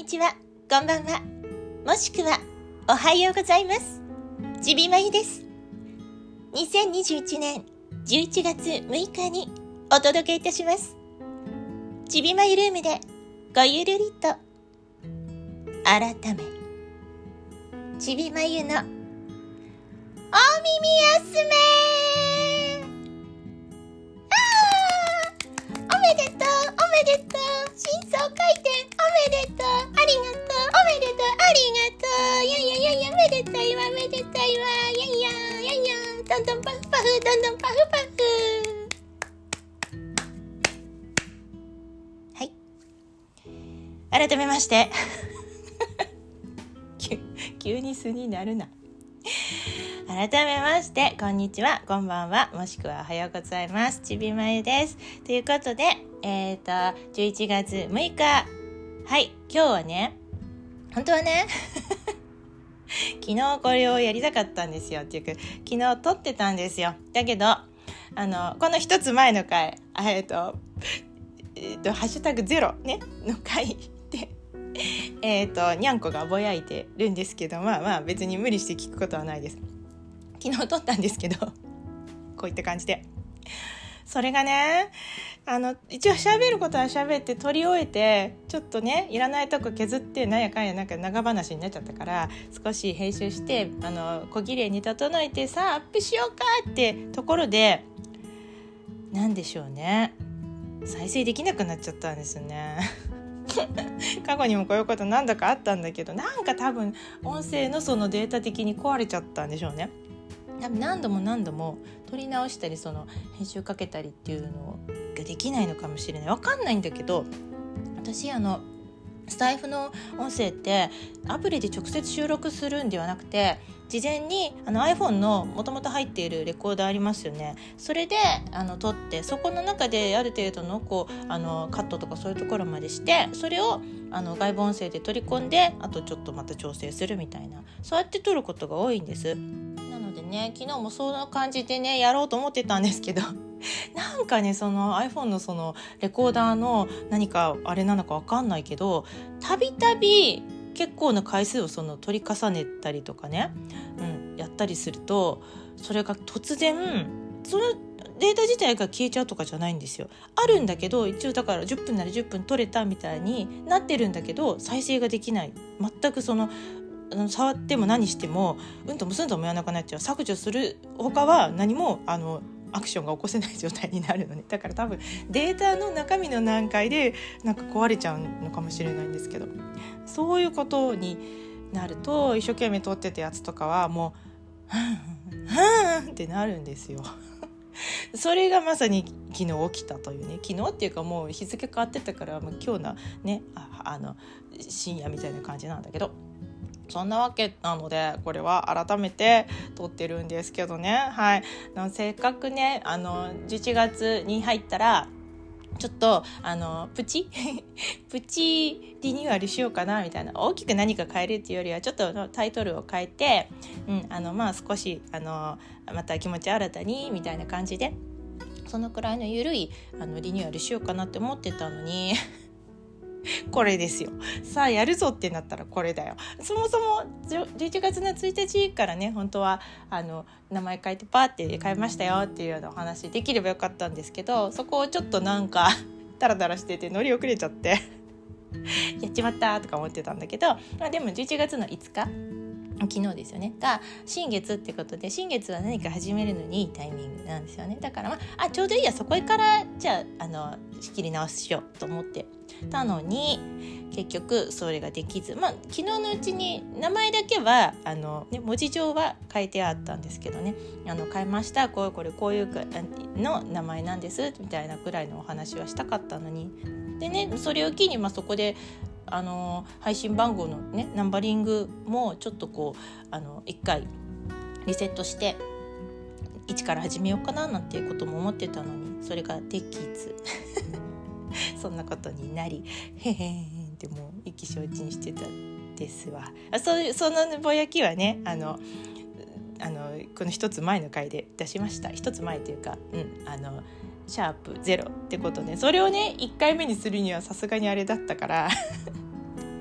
こんにちは、こんばんは。もしくは、おはようございます。ちびまゆです。2021年11月6日にお届けいたします。ちびまゆルームでごゆるりと、改め、ちびまゆの、お耳休めおめでとうおめでとうりがとう。おめでとう。ありがとう。いやいやいやいやめでたいわめでたいわいやいやいやいやどんどん。パフパフどんどん。パフパフはい改めまして急に素になるな改めましてこんにちはこん。ばんはもしくはおはようございますちびまゆですということでえっ、と11月6日はい今日はね本当はね 昨日これをやりたかったんですよっていうか昨日撮ってたんですよ。だけどあのこの一つ前の回えっ、とえっ、と「ハッシュタグゼロねの回でえっとにゃんこがぼやいてるんですけどまあまあ別に無理して聞くことはないです。昨日撮ったんですけどこういった感じで。それがねあの一応喋ることは喋って撮り終えてちょっとねいらないとこ削ってなんやかんやなんか長話になっちゃったから少し編集してあの小綺麗に整えてさあアップしようかってところで何でしょうね再生できなくなっちゃったんですよね。過去にもこういうこと何度かあったんだけどなんか多分音声のそのデータ的に壊れちゃったんでしょうね。多分何度も何度も撮り直したりその編集かけたりっていうのができないのかもしれないわかんないんだけど私あのスタイフの音声ってアプリで直接収録するんではなくて事前にあの iPhone のもともと入っているレコーダーありますよねそれであの撮ってそこの中である程度のこうあのカットとかそういうところまでしてそれをあの外部音声で取り込んであとちょっとまた調整するみたいなそうやって撮ることが多いんです。ね。昨日もそんな感じでねやろうと思ってたんですけど。なんかねその iPhone のそのレコーダーの何かあれなのかわかんないけどたびたび結構な回数をその取り重ねたりとかね、うん、やったりするとそれが突然そのデータ自体が消えちゃうとかじゃないんですよ。あるんだけど一応だから10分なら10分取れたみたいになってるんだけど再生ができない。全くそのあの触っても何してもうんともすんとも言わなくなっちゃう。削除する他は何もあのアクションが起こせない状態になるのね。だから多分データの中身の段階でなんか壊れちゃうのかもしれないんですけど。そういうことになると一生懸命撮ってたやつとかはもう「ふんふん」ってなるんですよ。それがまさに昨日起きたというね。昨日っていうかもう日付変わってたからもう今日のねあの深夜みたいな感じなんだけど。そんなわけなのでこれは改めて撮ってるんですけどね。はい。せっかくねあの11月に入ったらちょっとあのプチ？プチリニューアルしようかなみたいな。大きく何か変えるっていうよりはちょっとタイトルを変えて、うんあのまあ、少しあのまた気持ち新たにみたいな感じでそのくらいの緩いあのリニューアルしようかなって思ってたのに。これですよ。さあやるぞってなったらこれだよ。そもそも11月の1日からね本当はあの名前変えてパーって変えましたよっていうようなお話できればよかったんですけどそこをちょっとなんか ダラダラしてて乗り遅れちゃって やっちまったとか思ってたんだけど、まあ、でも11月の5日昨日ですよね。が新月ってことで新月は何か始めるのにいいタイミングなんですよね。だからまああちょうどいいやそこからじゃああの仕切り直ししようと思ってたのに結局それができずまあ昨日のうちに名前だけはあの、ね、文字上は書いてあったんですけどね。あの変えましたこうこれこういうの名前なんですみたいなくらいのお話はしたかったのに。でねそれを機に、まあ、そこであの配信番号のねナンバリングもちょっとこうあの1回リセットして一から始めようかななんていうことも思ってたのにそれができず。そんなことになりへへんってもう意気消沈してたですわ。あそそのぼやきはねあのあのこの一つ前の回で出しました。一つ前というかうんあのシャープゼロってことね。それをね1回目にするにはさすがにあれだったから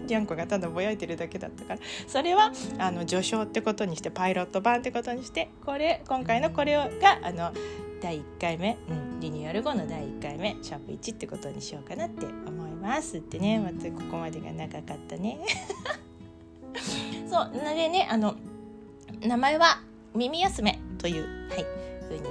にゃんこがただぼやいてるだけだったから。それはあの序章ってことにしてパイロット版ってことにしてこれ今回のこれがあの第1回目、うん、リニューアル後の第1回目シャープ1ってことにしようかなって思いますってね。またここまでが長かったね。そう。なのでねあの名前は耳休めというはい風に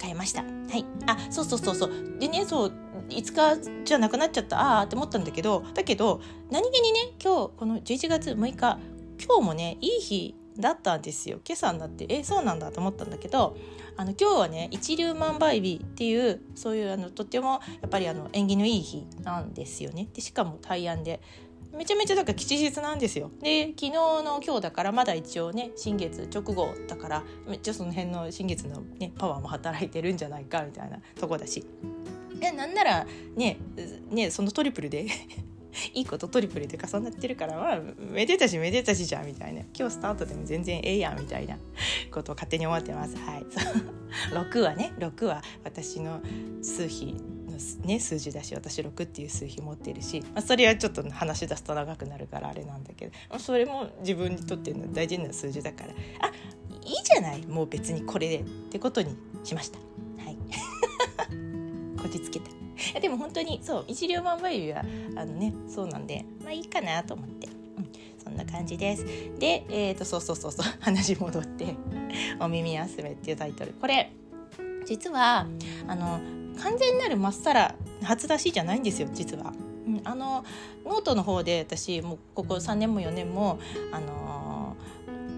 変えました。はい。あそうそうそうそう。でねそう5日じゃなくなっちゃった。ああって思ったんだけどだけど何気にね今日この11月6日今日もねいい日だったんですよ。今朝になってえそうなんだと思ったんだけどあの今日はね一粒万倍日っていうそういうあのとってもやっぱりあの縁起のいい日なんですよね。でしかも大安でめちゃめちゃだから吉日なんですよ。で昨日の今日だからまだ一応ね新月直後だからめっちゃその辺の新月の、ね、パワーも働いてるんじゃないかみたいなとこだし。でなんならねねそのトリプルでいいことトリプルで重なってるからまあめでたしめでたしじゃんみたいな。今日スタートでも全然ええやんみたいな。ことを勝手に思ってます。はい。6はね6は私の数比の、ね、数字だし私6っていう数比持ってるし、まあ、それはちょっと話し出すと長くなるからあれなんだけど、まあ、それも自分にとっての大事な数字だから。あいいじゃない？もう別にこれでってことにしました。はい。こじつけた。でも本当にそう一粒万倍日はあのねそうなんでまあいいかなと思って、うん、そんな感じですでえっ、ー、とそうそうそうそう話戻って「お耳休め」っていうタイトルこれ実はあの完全なるまっさら初出しじゃないんですよ実は。うん、あのノートの方で私もうここ3年も4年もあの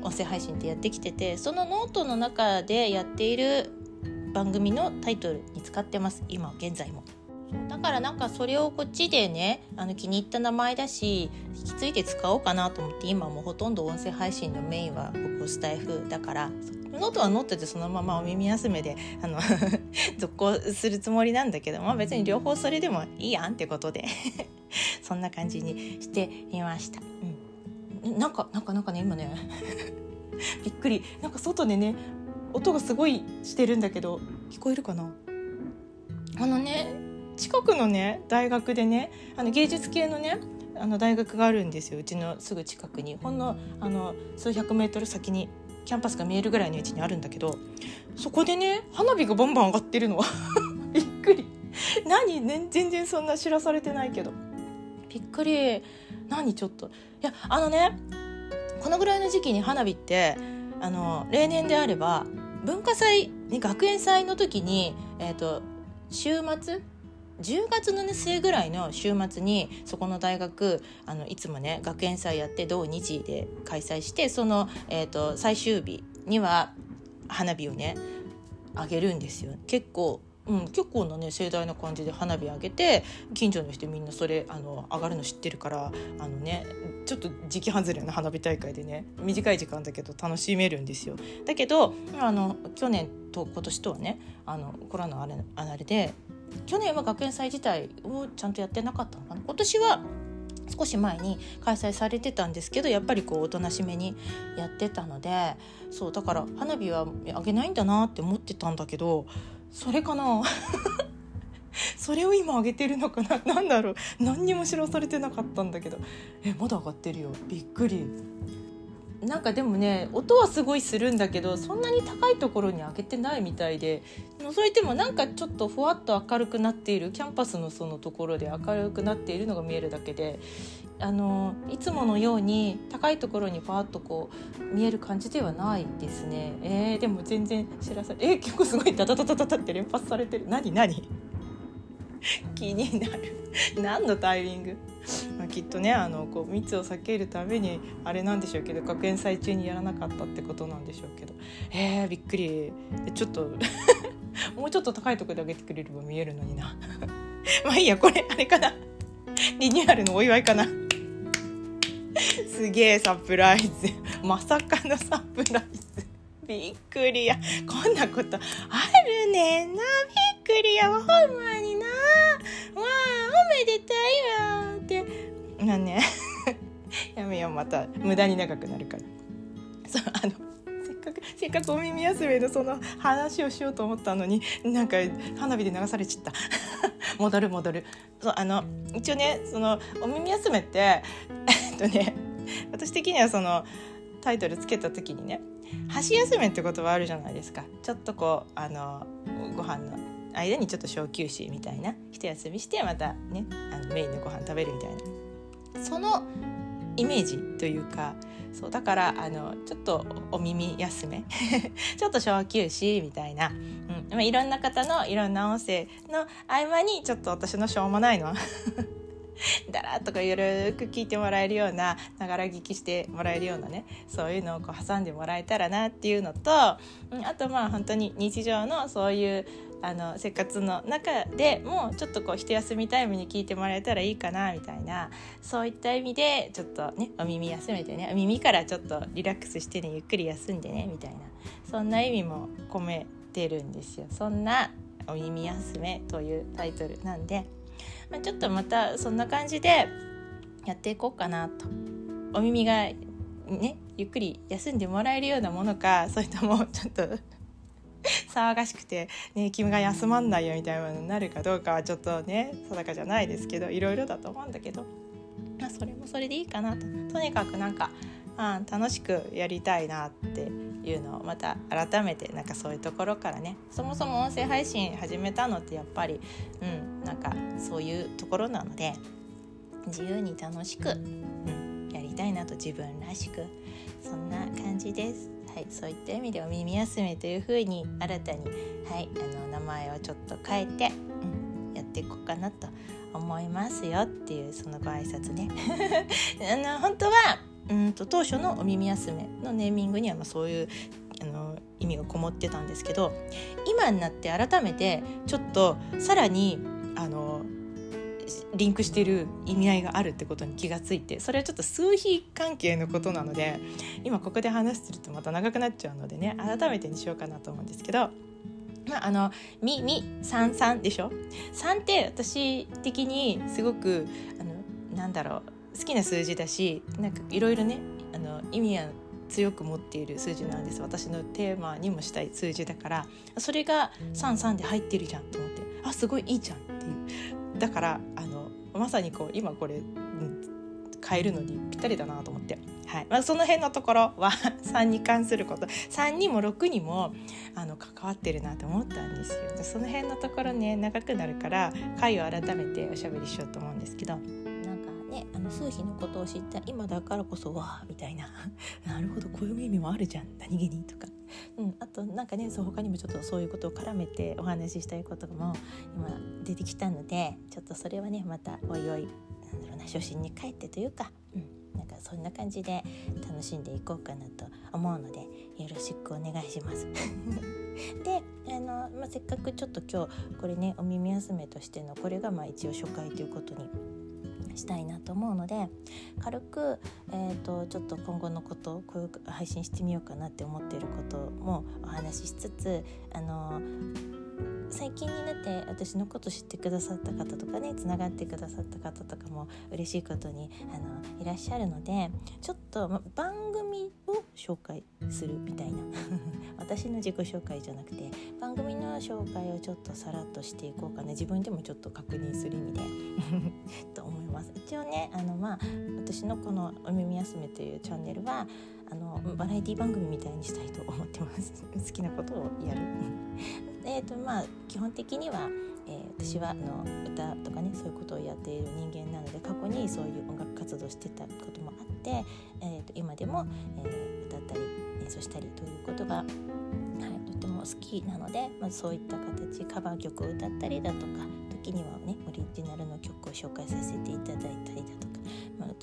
音声配信ってやってきててそのノートの中でやっている番組のタイトルに使ってます今現在も。だからなんかそれをこっちでねあの気に入った名前だし引き継いで使おうかなと思って今もうほとんど音声配信のメインはここスタエフだからノートはノートでそのままお耳休めであの 続行するつもりなんだけど、まあ、別に両方それでもいいやんってことで そんな感じにしてみました。うん、なんかなんかなんかね今ね びっくり。なんか外でね音がすごいしてるんだけど聞こえるかな？あのね近くのね大学でねあの芸術系のねあの大学があるんですよ。うちのすぐ近くに。ほんのあの数百メートル先にキャンパスが見えるぐらいの位置にあるんだけどそこでね花火がバンバン上がってるの。びっくり。何、ね、全然そんな知らされてないけど。びっくり。何？ちょっと。いやあのねこのぐらいの時期に花火ってあの例年であれば文化祭、学園祭の時に、えーと週末10月の、ね、末ぐらいの週末にそこの大学あのいつもね学園祭やって同日で開催してその、えーと、最終日には花火をねあげるんですよ結構うん、結構なね盛大な感じで花火上げて近所の人みんなそれあの上がるの知ってるからあのねちょっと時期外れの花火大会でね短い時間だけど楽しめるんですよ。だけどあの去年と今年とはねあのコロナあれあれで去年は学園祭自体をちゃんとやってなかったのかな今年は少し前に開催されてたんですけどやっぱりこうおとなしめにやってたのでそうだから花火はあげないんだなって思ってたんだけどそれかな。それを今上げてるのかな？何だろう？何にも知らされてなかったんだけど。えまだ上がってるよ。びっくり。なんかでもね音はすごいするんだけどそんなに高いところに開けてないみたいで覗いてもなんかちょっとふわっと明るくなっているキャンパスのそのところで明るくなっているのが見えるだけであのいつものように高いところにファーッとこう見える感じではないですね。えー、でも全然知らされえー、結構すごいダダダダダって連発されてる。何何？気になる。何のタイミング？まあ、きっとねあのこう密を避けるためにあれなんでしょうけど学園祭中にやらなかったってことなんでしょうけど。えー、びっくり。ちょっと もうちょっと高いところで上げてくれれば見えるのにな。まあいいやこれあれかな。リニューアルのお祝いかな。すげえサプライズ。まさかのサプライズ。びっくりや。こんなことあるねんな。びっくりやほんまに。わあおめでたいわって。なんね。やめようまた無駄に長くなるから。そうあのせっかくせっかくお耳休めのその話をしようと思ったのになんか花火で流されちゃった。戻る戻る。そうあの一応ねそのお耳休めってえっとね私的にはそのタイトルつけた時にね箸休めって言葉あるじゃないですか。ちょっとこうあのご飯の間にちょっと小休止みたいな一休みしてまたねあのメインのご飯食べるみたいな。そのイメージというかそうだからあのちょっとお耳休め ちょっと小休止みたいな、うん。まあ、いろんな方のいろんな音声の合間にちょっと私のしょうもないの だらっとかゆるく聞いてもらえるようなながら聞きしてもらえるようなねそういうのをこう挟んでもらえたらなっていうのと、あとまあ本当に日常のそういうあの生活の中でもちょっとこう一休みタイムに聞いてもらえたらいいかなみたいなそういった意味でちょっとねお耳休めてねお耳からちょっとリラックスしてねゆっくり休んでねみたいなそんな意味も込めてるんですよ。そんなお耳休めというタイトルなんで、まあ、ちょっとまたそんな感じでやっていこうかなと。お耳がねゆっくり休んでもらえるようなものか それともちょっと 騒がしくて、ね、君が休まんないよみたいなものになるかどうかはちょっとね定かじゃないですけどいろいろだと思うんだけど、まあ、それもそれでいいかなととにかくなんか、あ、楽しくやりたいなっていうのをまた改めてなんかそういうところからねそもそも音声配信始めたのってやっぱり、うん、なんかそういうところなので自由に楽しく、うん、やりたいなと自分らしくそんな感じです。はい、そういった意味でお耳休みというふうに新たに、はい、あの名前をちょっと変えて、うん、やっていこうかなと思いますよっていうそのご挨拶ね。あの本当はうんと当初のお耳休めのネーミングにはまあそういうあの意味がこもってたんですけど今になって改めてちょっとさらにあのリンクしてる意味合いがあるってことに気がついてそれはちょっと数比関係のことなので今ここで話するとまた長くなっちゃうのでね改めてにしようかなと思うんですけど。まあ、あの「み」「み」「さん」「さん」でしょ ?3 って私的にすごくあのなんだろう好きな数字だしなんかいろいろねあの意味は強く持っている数字なんです。私のテーマにもしたい数字だからそれが33で入ってるじゃんと思って。あすごいいいじゃんっていう。だからあのまさにこう今これ、うん、変えるのにぴったりだなと思って、はい。まあ、その辺のところは 3に関すること。3にも6にもあの関わってるなと思ったんですよ。その辺のところね長くなるから回を改めておしゃべりしようと思うんですけど。数比のことを知った今だからこそわあみたいな。なるほどこういう意味もあるじゃん。何気にとか。うん、あとなんかねそう他にもちょっとそういうことを絡めてお話ししたいことも今出てきたのでちょっとそれはねまたおいおいなんだろうな初心に帰ってというか、うん、なんかそんな感じで楽しんでいこうかなと思うのでよろしくお願いします。であの、まあ、せっかくちょっと今日これねお耳休めとしてのこれがまあ一応初回ということにしたいなと思うので軽く、えーと、ちょっと今後のことこういう配信してみようかなって思っていることもお話ししつつあの最近になって私のこと知ってくださった方とかねつながってくださった方とかも嬉しいことにあのいらっしゃるのでちょっと、ま、番組を紹介するみたいな。私の自己紹介じゃなくて番組の紹介をちょっとさらっとしていこうかな。自分でもちょっと確認する意味でと思います。一応ねあのまあ私のこの「お耳休め」というチャンネルはあのバラエティ番組みたいにしたいと思ってます。好きなことをやる。えとまあ基本的には、えー、私はあの歌とかねそういうことをやっている人間なので過去にそういう音楽活動してたこともあって、えー、と今でも、えー、歌ったり演奏したりということが、はい、とても好きなので、まあ、そういった形カバー曲を歌ったりだとか時にはねオリジナルの曲を紹介させていただいたりだとかまあ、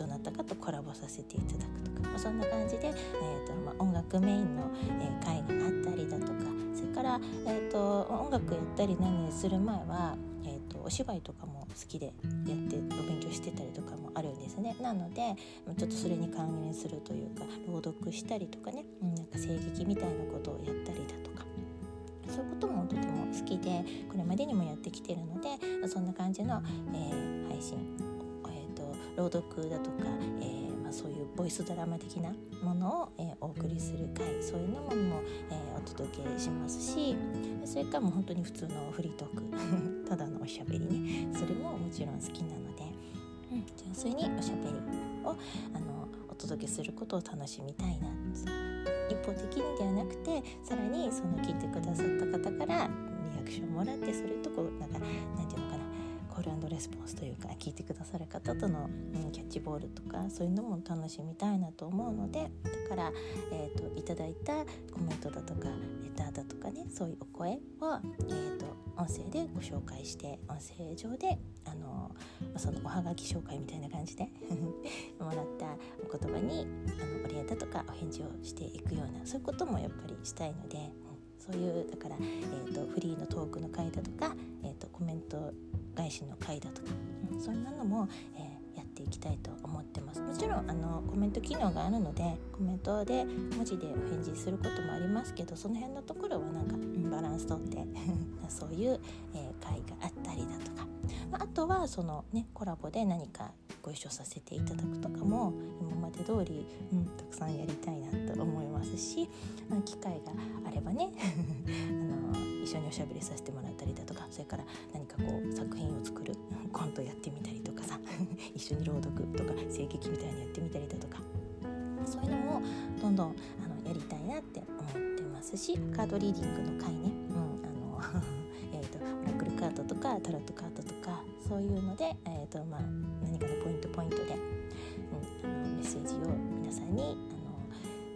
どなたかとコラボさせていただくとか、まあ、そんな感じで、えーとまあ、音楽メインの、えー、会があったりだとかそれから、えーと、音楽やったり何する前は、えーと、お芝居とかも好きでやってお勉強してたりとかもあるんですね。なのでちょっとそれに関連するというか朗読したりとかね、うん、なんか声劇みたいなことをやったりだとか。そういうこともとても好きでこれまでにもやってきてるのでそんな感じの、えー、配信朗読だとか、えーまあ、そういうボイスドラマ的なものを、えー、お送りする回そういうのもも、えー、お届けしますしそれからもう本当に普通のフリートーク ただのおしゃべりね。それももちろん好きなので、うん、純粋におしゃべりをあのお届けすることを楽しみたいな。一方的にではなくてさらにその聞いてくださった方からリアクションもらってそれとこうなんかなんていうのコールレスポンスというか聞いてくださる方との、キャッチボールとかそういうのも楽しみたいなと思うのでだから、えーと、いただいたコメントだとかレターだとかねそういうお声を、えーと、音声でご紹介して音声上であのそのおはがき紹介みたいな感じで もらったお言葉にあのお礼だとかお返事をしていくようなそういうこともやっぱりしたいので、そういうだから、えーと、フリーのトークの回だとか、えーとコメント返しの回だとか、うん、そんなのも、えー、やっていきたいと思ってます。もちろんあのコメント機能があるのでコメントで文字でお返事することもありますけどその辺のところはなんか、バランスとって そういう、えー、回があったりだとか、まあ、あとはそのねコラボで何かご一緒させていただくとかも今まで通り、うん、たくさんやりたいなと思いますし、機会があればね あの一緒におしゃべりさせてもらったりだとかそれから何かこう作品を作る コントやってみたりとかさ 一緒に朗読とか声劇みたいにやってみたりだとかそういうのもどんどんあのやりたいなって思ってますしカードリーディングの回ね、うんあの えと、オラクルカードとかタロットカードとかそういうので、えーとまあ、何かのポイントポイントで、うん、あのメッセージを皆さんにあの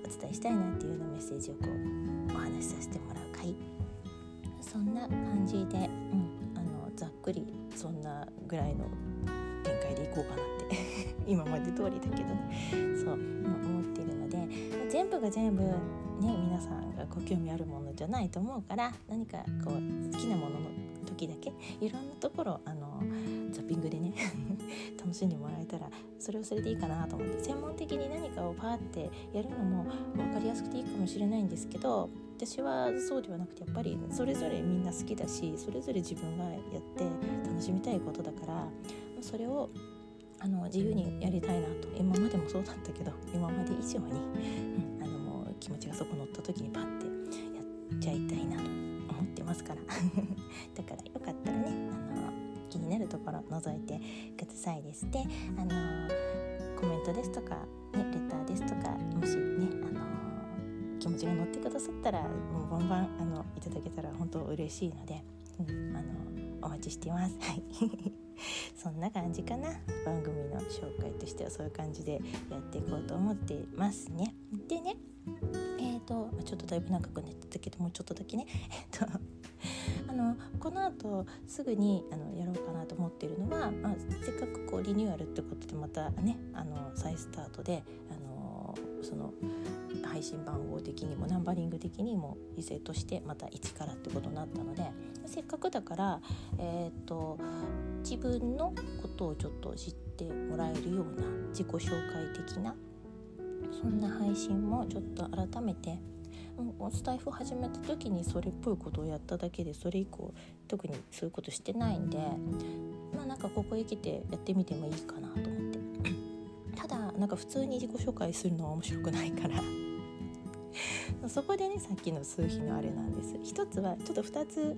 お伝えしたいなっていうようなメッセージをこうお話しさせてもらう回。そんな感じで、うん、あのざっくりそんなぐらいの展開でいこうかなって 今まで通りだけどね。そう、思ってるので全部が全部ね皆さんがご興味あるものじゃないと思うから何かこう好きなものの時だけ？いろんなところあのザッピングでね 楽しんでもらえたらそれはそれでいいかなと思って。専門的に何かをパーってやるのも分かりやすくていいかもしれないんですけど私はそうではなくてやっぱりそれぞれみんな好きだしそれぞれ自分がやって楽しみたいことだからそれをあの自由にやりたいなと。今までもそうだったけど今まで以上に、うん、あのもう気持ちがそこ乗った時にパッてやっちゃいたいなと。思ってますから だからよかったらねあの気になるところ覗いてくださいですであのコメントですとか、ね、レターですとかもしねあの気持ちが乗ってくださったらもうバンバンあのいただけたら本当嬉しいので、うん、あのお待ちしてます。はいそんな感じかな番組の紹介としてはそういう感じでやっていこうと思っていますね。でねと、ちょっとだいぶ長くなってたけどもうちょっとだけね。えっ、とあのこのあとすぐにあのやろうかなと思っているのは、まあ、せっかくこうリニューアルってことでまたねあの再スタートであのその配信番号的にもナンバリング的にも異性としてまた1からってことになったのでせっかくだから、えーと、自分のことをちょっと知ってもらえるような自己紹介的なそんな配信もちょっと改めてスタイフ始めた時にそれっぽいことをやっただけでそれ以降特にそういうことしてないんでまあなんかここへ来てやってみてもいいかなと思って。ただなんか普通に自己紹介するのは面白くないから。そこでねさっきの数比のあれなんです。一つはちょっと2つ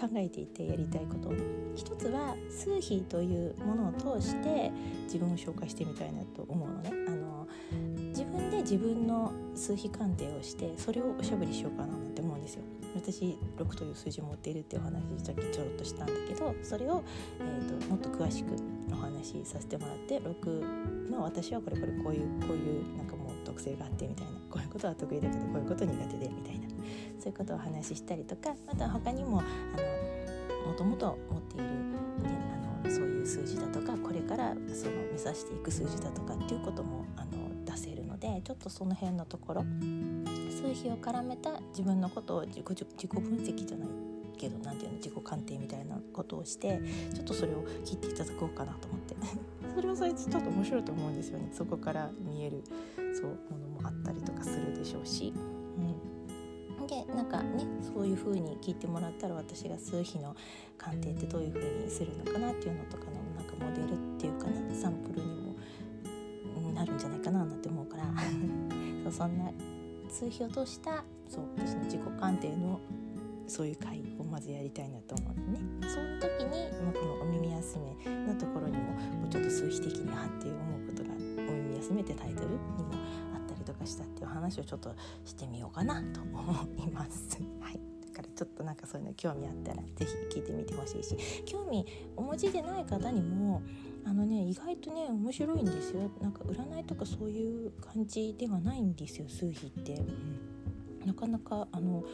考えていてやりたいこと一つは数比というものを通して自分を紹介してみたいなと思うのね。自分の数比鑑定をしてそれをおしゃべりしようかななんて思うんですよ。私6という数字を持っているっていうお話さっきちょろっとしたんだけどそれを、えーと、もっと詳しくお話しさせてもらって6の私はこれこれこういうこういうなんかもう特性があってみたいなこういうことは得意だけどこういうこと苦手でみたいなそういうことをお話ししたりとかまた他にもあのもともと持っている、ね、あのそういう数字だとかこれからその目指していく数字だとかっていうこともあのでちょっとその辺のところ数比を絡めた自分のことを自己自己分析じゃないけど何ていうの自己鑑定みたいなことをしてちょっとそれを聞いていただこうかなと思って。それはそれちょっと面白いと思うんですよね。そこから見えるそうものもあったりとかするでしょうし。うん、でなんかねそういう風に聞いてもらったら私が数比の鑑定ってどういう風にするのかなっていうのとかのなんかモデルっていうかねサンプルにもになるんじゃないかななんて思うからそうそんな数日を通したそう私の自己鑑定のそういう会をまずやりたいなと思うのねその時に、まあ、このお耳休めのところにももうちょっと数比的にあって思うことが「お耳休め」ってタイトルにもあったりとかしたっていう話をちょっとしてみようかなと思います。はいだからちょっとなんかそういうの興味あったら是非聞いてみてほしいし興味お持ちでない方にもあのね意外とね面白いんですよ。なんか占いとかそういう感じではないんですよ数比って、うん、なかなかあの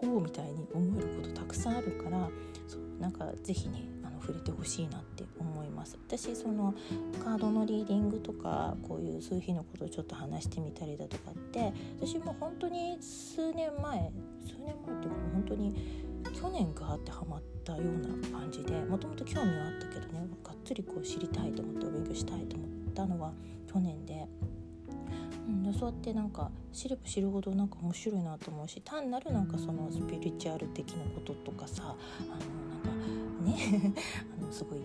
ほうみたいに思えることたくさんあるからそうなんか是非ねあの触れてほしいなって思います。私そのカードのリーディングとかこういう数日のことをちょっと話してみたりだとかって私も本当に数年前数年前っていうか本当に去年ガーってハマったような感じでもともと興味はあったけどねがっつりこう知りたいと思って勉強したいと思ったのは去年で。うん、そうやってなんか知れば知るほどなんか面白いなと思うし単なるなんかそのスピリチュアル的なこととかさあのなんかね あのすごい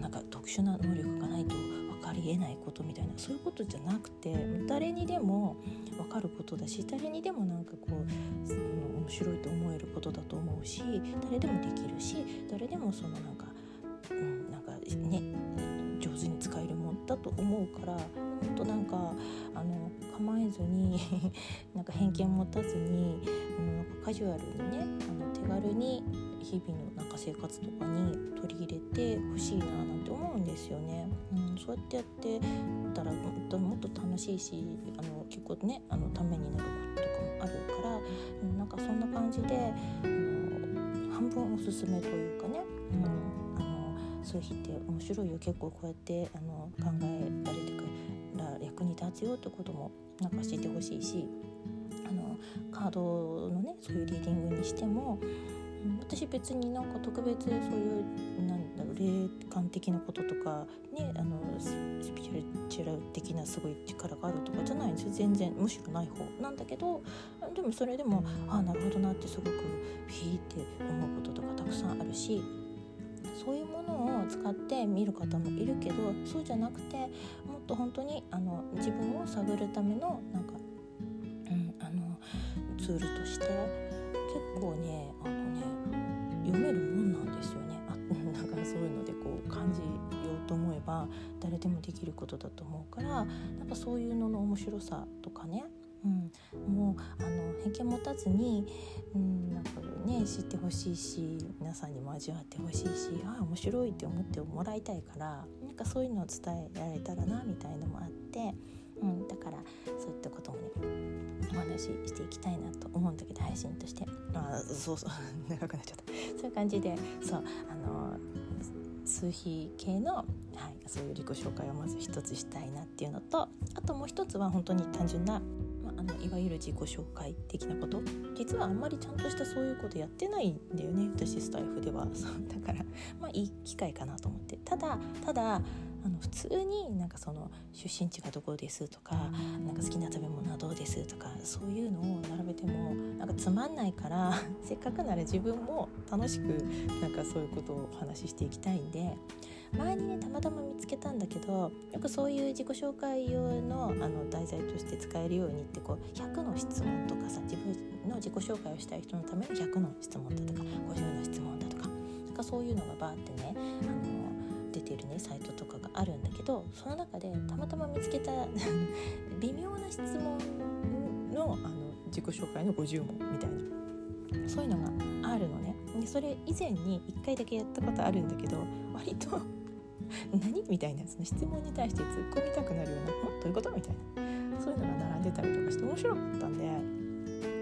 なんか特殊な能力がないと分かりえないことみたいなそういうことじゃなくて誰にでも分かることだし誰にでもなんかこうその面白いと思えることだと思うし誰でもできるし誰でもそのなんか、うん、なんかね上手に使えるもんだと思うからほんとなんかあの構えずに なんか偏見持たずに、うん、なんかカジュアルにねあの手軽に日々のなんか生活とかに取り入れてほしいななんて思うんですよね。うん、そうやってやってたらもっともっと楽しいしあの結構ねあのためになるから、うん、なんかそんな感じであの半分おすすめというかね、うん、あのそういう日って面白いよ結構こうやってあの考えられてくる。役に立つよってこともなんか知ってほしいしあのカードのねそういうリーディングにしても私別になんか特別そういうなんだろう霊感的なこととかねあのスピリチュアル的なすごい力があるとかじゃないんですよ全然むしろない方なんだけどでもそれでもああなるほどなってすごくピーって思うこととかたくさんあるしそういうものを使って見る方もいるけどそうじゃなくてもっと本当にあの自分を探るためのなんか、うん、あのツールとして結構ねあのね読めるもんなんですよね。あ だからそういうのでこう感じようと思えば誰でもできることだと思うからなんかそういうのの面白さとかねうん、もうあの偏見持たずに、うん、なんかね知ってほしいし皆さんにも味わってほしいしああ面白いって思ってもらいたいからなんかそういうのを伝えられたらなみたいのもあって、うん、だからそういったこともねお話ししていきたいなと思うんだけど配信としてあそうそう長くなっちゃった。そういう感じでそうあの数比系の、はい、そういう自己紹介をまず一つしたいなっていうのとあともう一つは本当に単純なあのいわゆる自己紹介的なこと？実はあんまりちゃんとしたそういうことやってないんだよね私スタイフでは。そ うだからまあいい機会かなと思って。ただただあの普通になんかその出身地がどこですとかなんか好きな食べ物はどうですとかそういうのを並べてもなんかつまんないから せっかくなら自分も楽しくなんかそういうことをお話ししていきたいんで前にねたまたま見つけたんだけどよくそういう自己紹介用のあの題材として使えるようにってこう100の質問とかさ自分の自己紹介をしたい人のための100の質問だとか50の質問だとかなんかそういうのがバーってねあの出てるねサイトとかがあるんだけどその中でたまたま見つけた 微妙な質問のあの自己紹介の50問みたいなそういうのがあるのねでそれ以前に1回だけやったことあるんだけど割と 何みたいなその質問に対して突っ込みたくなるような「んどういうこと?」みたいなそういうのが並んでたりとかして面白かったんで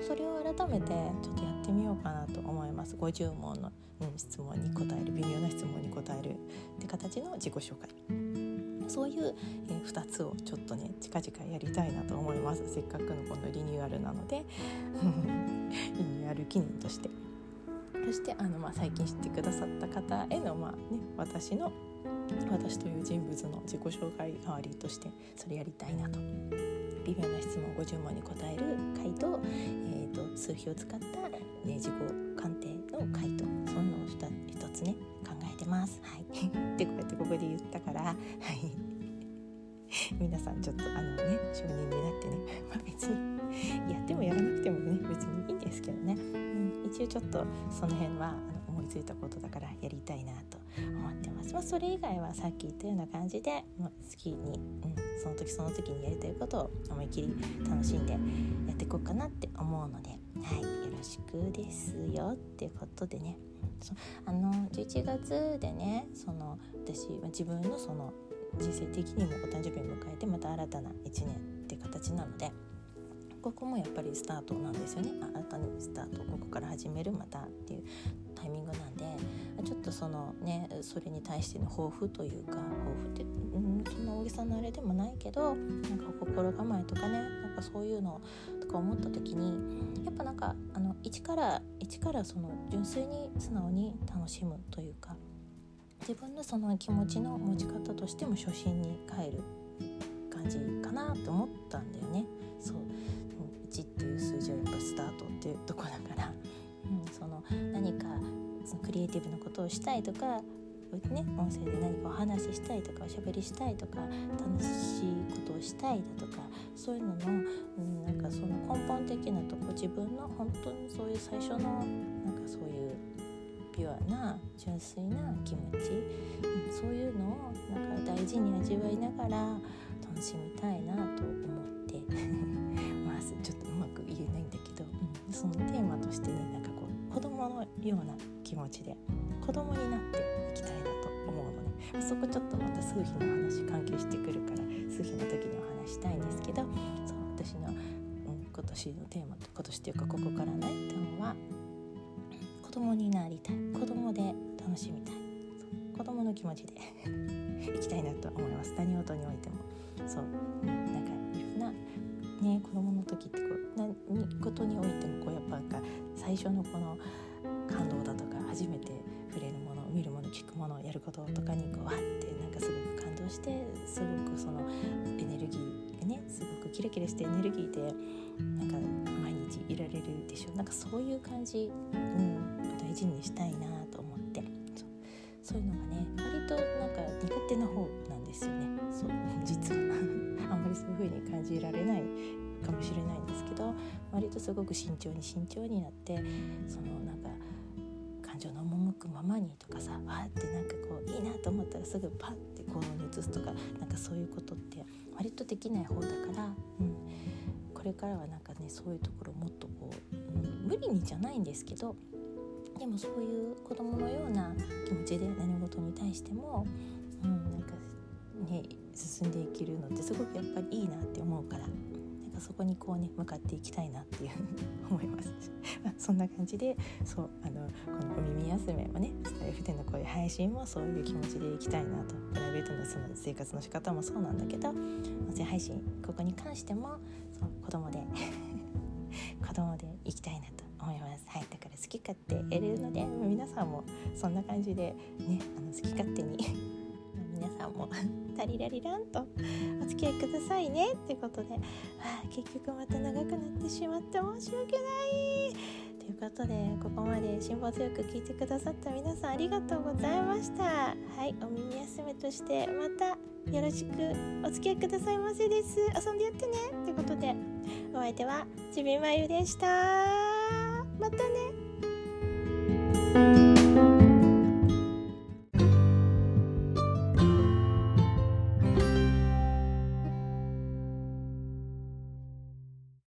それを改めてちょっとやってみようかなと思います。50問の、うん、質問に答える微妙な質問に答えるって形の自己紹介。そういう、えー、2つをちょっとね近々やりたいなと思います。せっかくのこのリニューアルなので。リニューアル記念として。そしてあの、まあ、最近知ってくださった方への、まあね、私の私という人物の自己紹介代わりとしてそれやりたいなと。微妙な質問50問に答える回と,、えーと、数比を使った、ね、自己鑑定の回とそんなの一つね考えてます。はい、でこうやってここで言ったから、はい、皆さんちょっとあのね承認になってね、まあ、別にやってもやらなくてもね別にいいんですけどね、うん、一応ちょっとその辺はあの思いついたことだからやりたいなと思ってます、まあ、それ以外はさっき言ったような感じで、まあ、好きに、うん、その時その時にやりたいことを思いっきり楽しんでやっていこうかなって思うので、はい、ろしくですよっていうことでね。そあの11月でねその私自分のその人生的にもお誕生日を迎えてまた新たな1年って形なのでここもやっぱりスタートなんですよね。新たにスタート。ここから始めるまたっていうタイミングなんでちょっとそのねそれに対しての抱負というか抱負ってうんそんな大げさなあれでもないけどなんか心構えとかねなんかそういうのとか思った時にやっぱなんかあの一から一からその純粋に素直に楽しむというか自分のその気持ちの持ち方としても初心に帰る感じかなと思ったんだよね。そう1っていう数字はやっぱスタートっていうとこだから、うん、その何かそのクリエイティブなことをしたいとかね、音声で何かお話ししたいとかおしゃべりしたいとか楽しいことをしたいだとかそういうのの、うん、なんかその根本的なとこ自分の本当にそういう最初のなんかそういうピュアな純粋な気持ち、うん、そういうのをなんか大事に味わいながら楽しみたいなと思って まずちょっとうまく言えないんだけど、うん、そのテーマとしてねなんかこう子供のような気持ちで子供になっていきたい、そこちょっとまた数日の話関係してくるから数日の時にお話したい。んですけどそう私の、うん、今年のテーマ今年というかここからねテーマは子供になりたい。子供で楽しみたい。子供の気持ちでいきたい。なと思います何事におい。てもそうなんかいろんなね子供の時ってこう何事におい。てもこうやっぱなんか最初のこの感動だとか初めて触れるもの見るもの聞くものやることとかにこうわってなんかすごく感動してすごくそのエネルギーがねすごくキラキラしてエネルギーでなんか毎日いられるでしょなんかそういう感じ、うん、大事にしたいなと思って。そういうのがね割となんか苦手な方なんですよね。そう実は。あんまりそういう風に感じられないかもしれないんですけど割とすごく慎重に慎重になってそのなんか感情の赴くままにとかさわってなんかこういいなと思ったらすぐパッて行動に移すとかなんかそういうことって割とできない方だから、うん、これからはなんかねそういうところもっとこう、うん、無理にじゃないんですけどでもそういう子供のような気持ちで何事に対しても、うん、なんかね進んでいけるのってすごくやっぱりいいなって思うから。そこにこうね向かっていきたいなっていう 思います ま、そんな感じでそうあのこの「お耳休め」もねスタイフでのこういう配信もそういう気持ちでいきたいなとプライベートのその生活の仕方もそうなんだけど音声配信ここに関してもそう子供で 子供でいきたいなと思います。はい、だから好き勝手やれるので皆さんもそんな感じでねあの好き勝手に皆さんも タリラリランとお付き合いくださいね。ってことで、はあ、結局また長くなってしまって申し訳ない。ということでここまで辛抱強く聞いてくださった皆さんありがとうございました。はいお耳休めとしてまたよろしくお付き合いくださいませです。遊んでやってね。ってことでお相手はちびまゆでした。またね。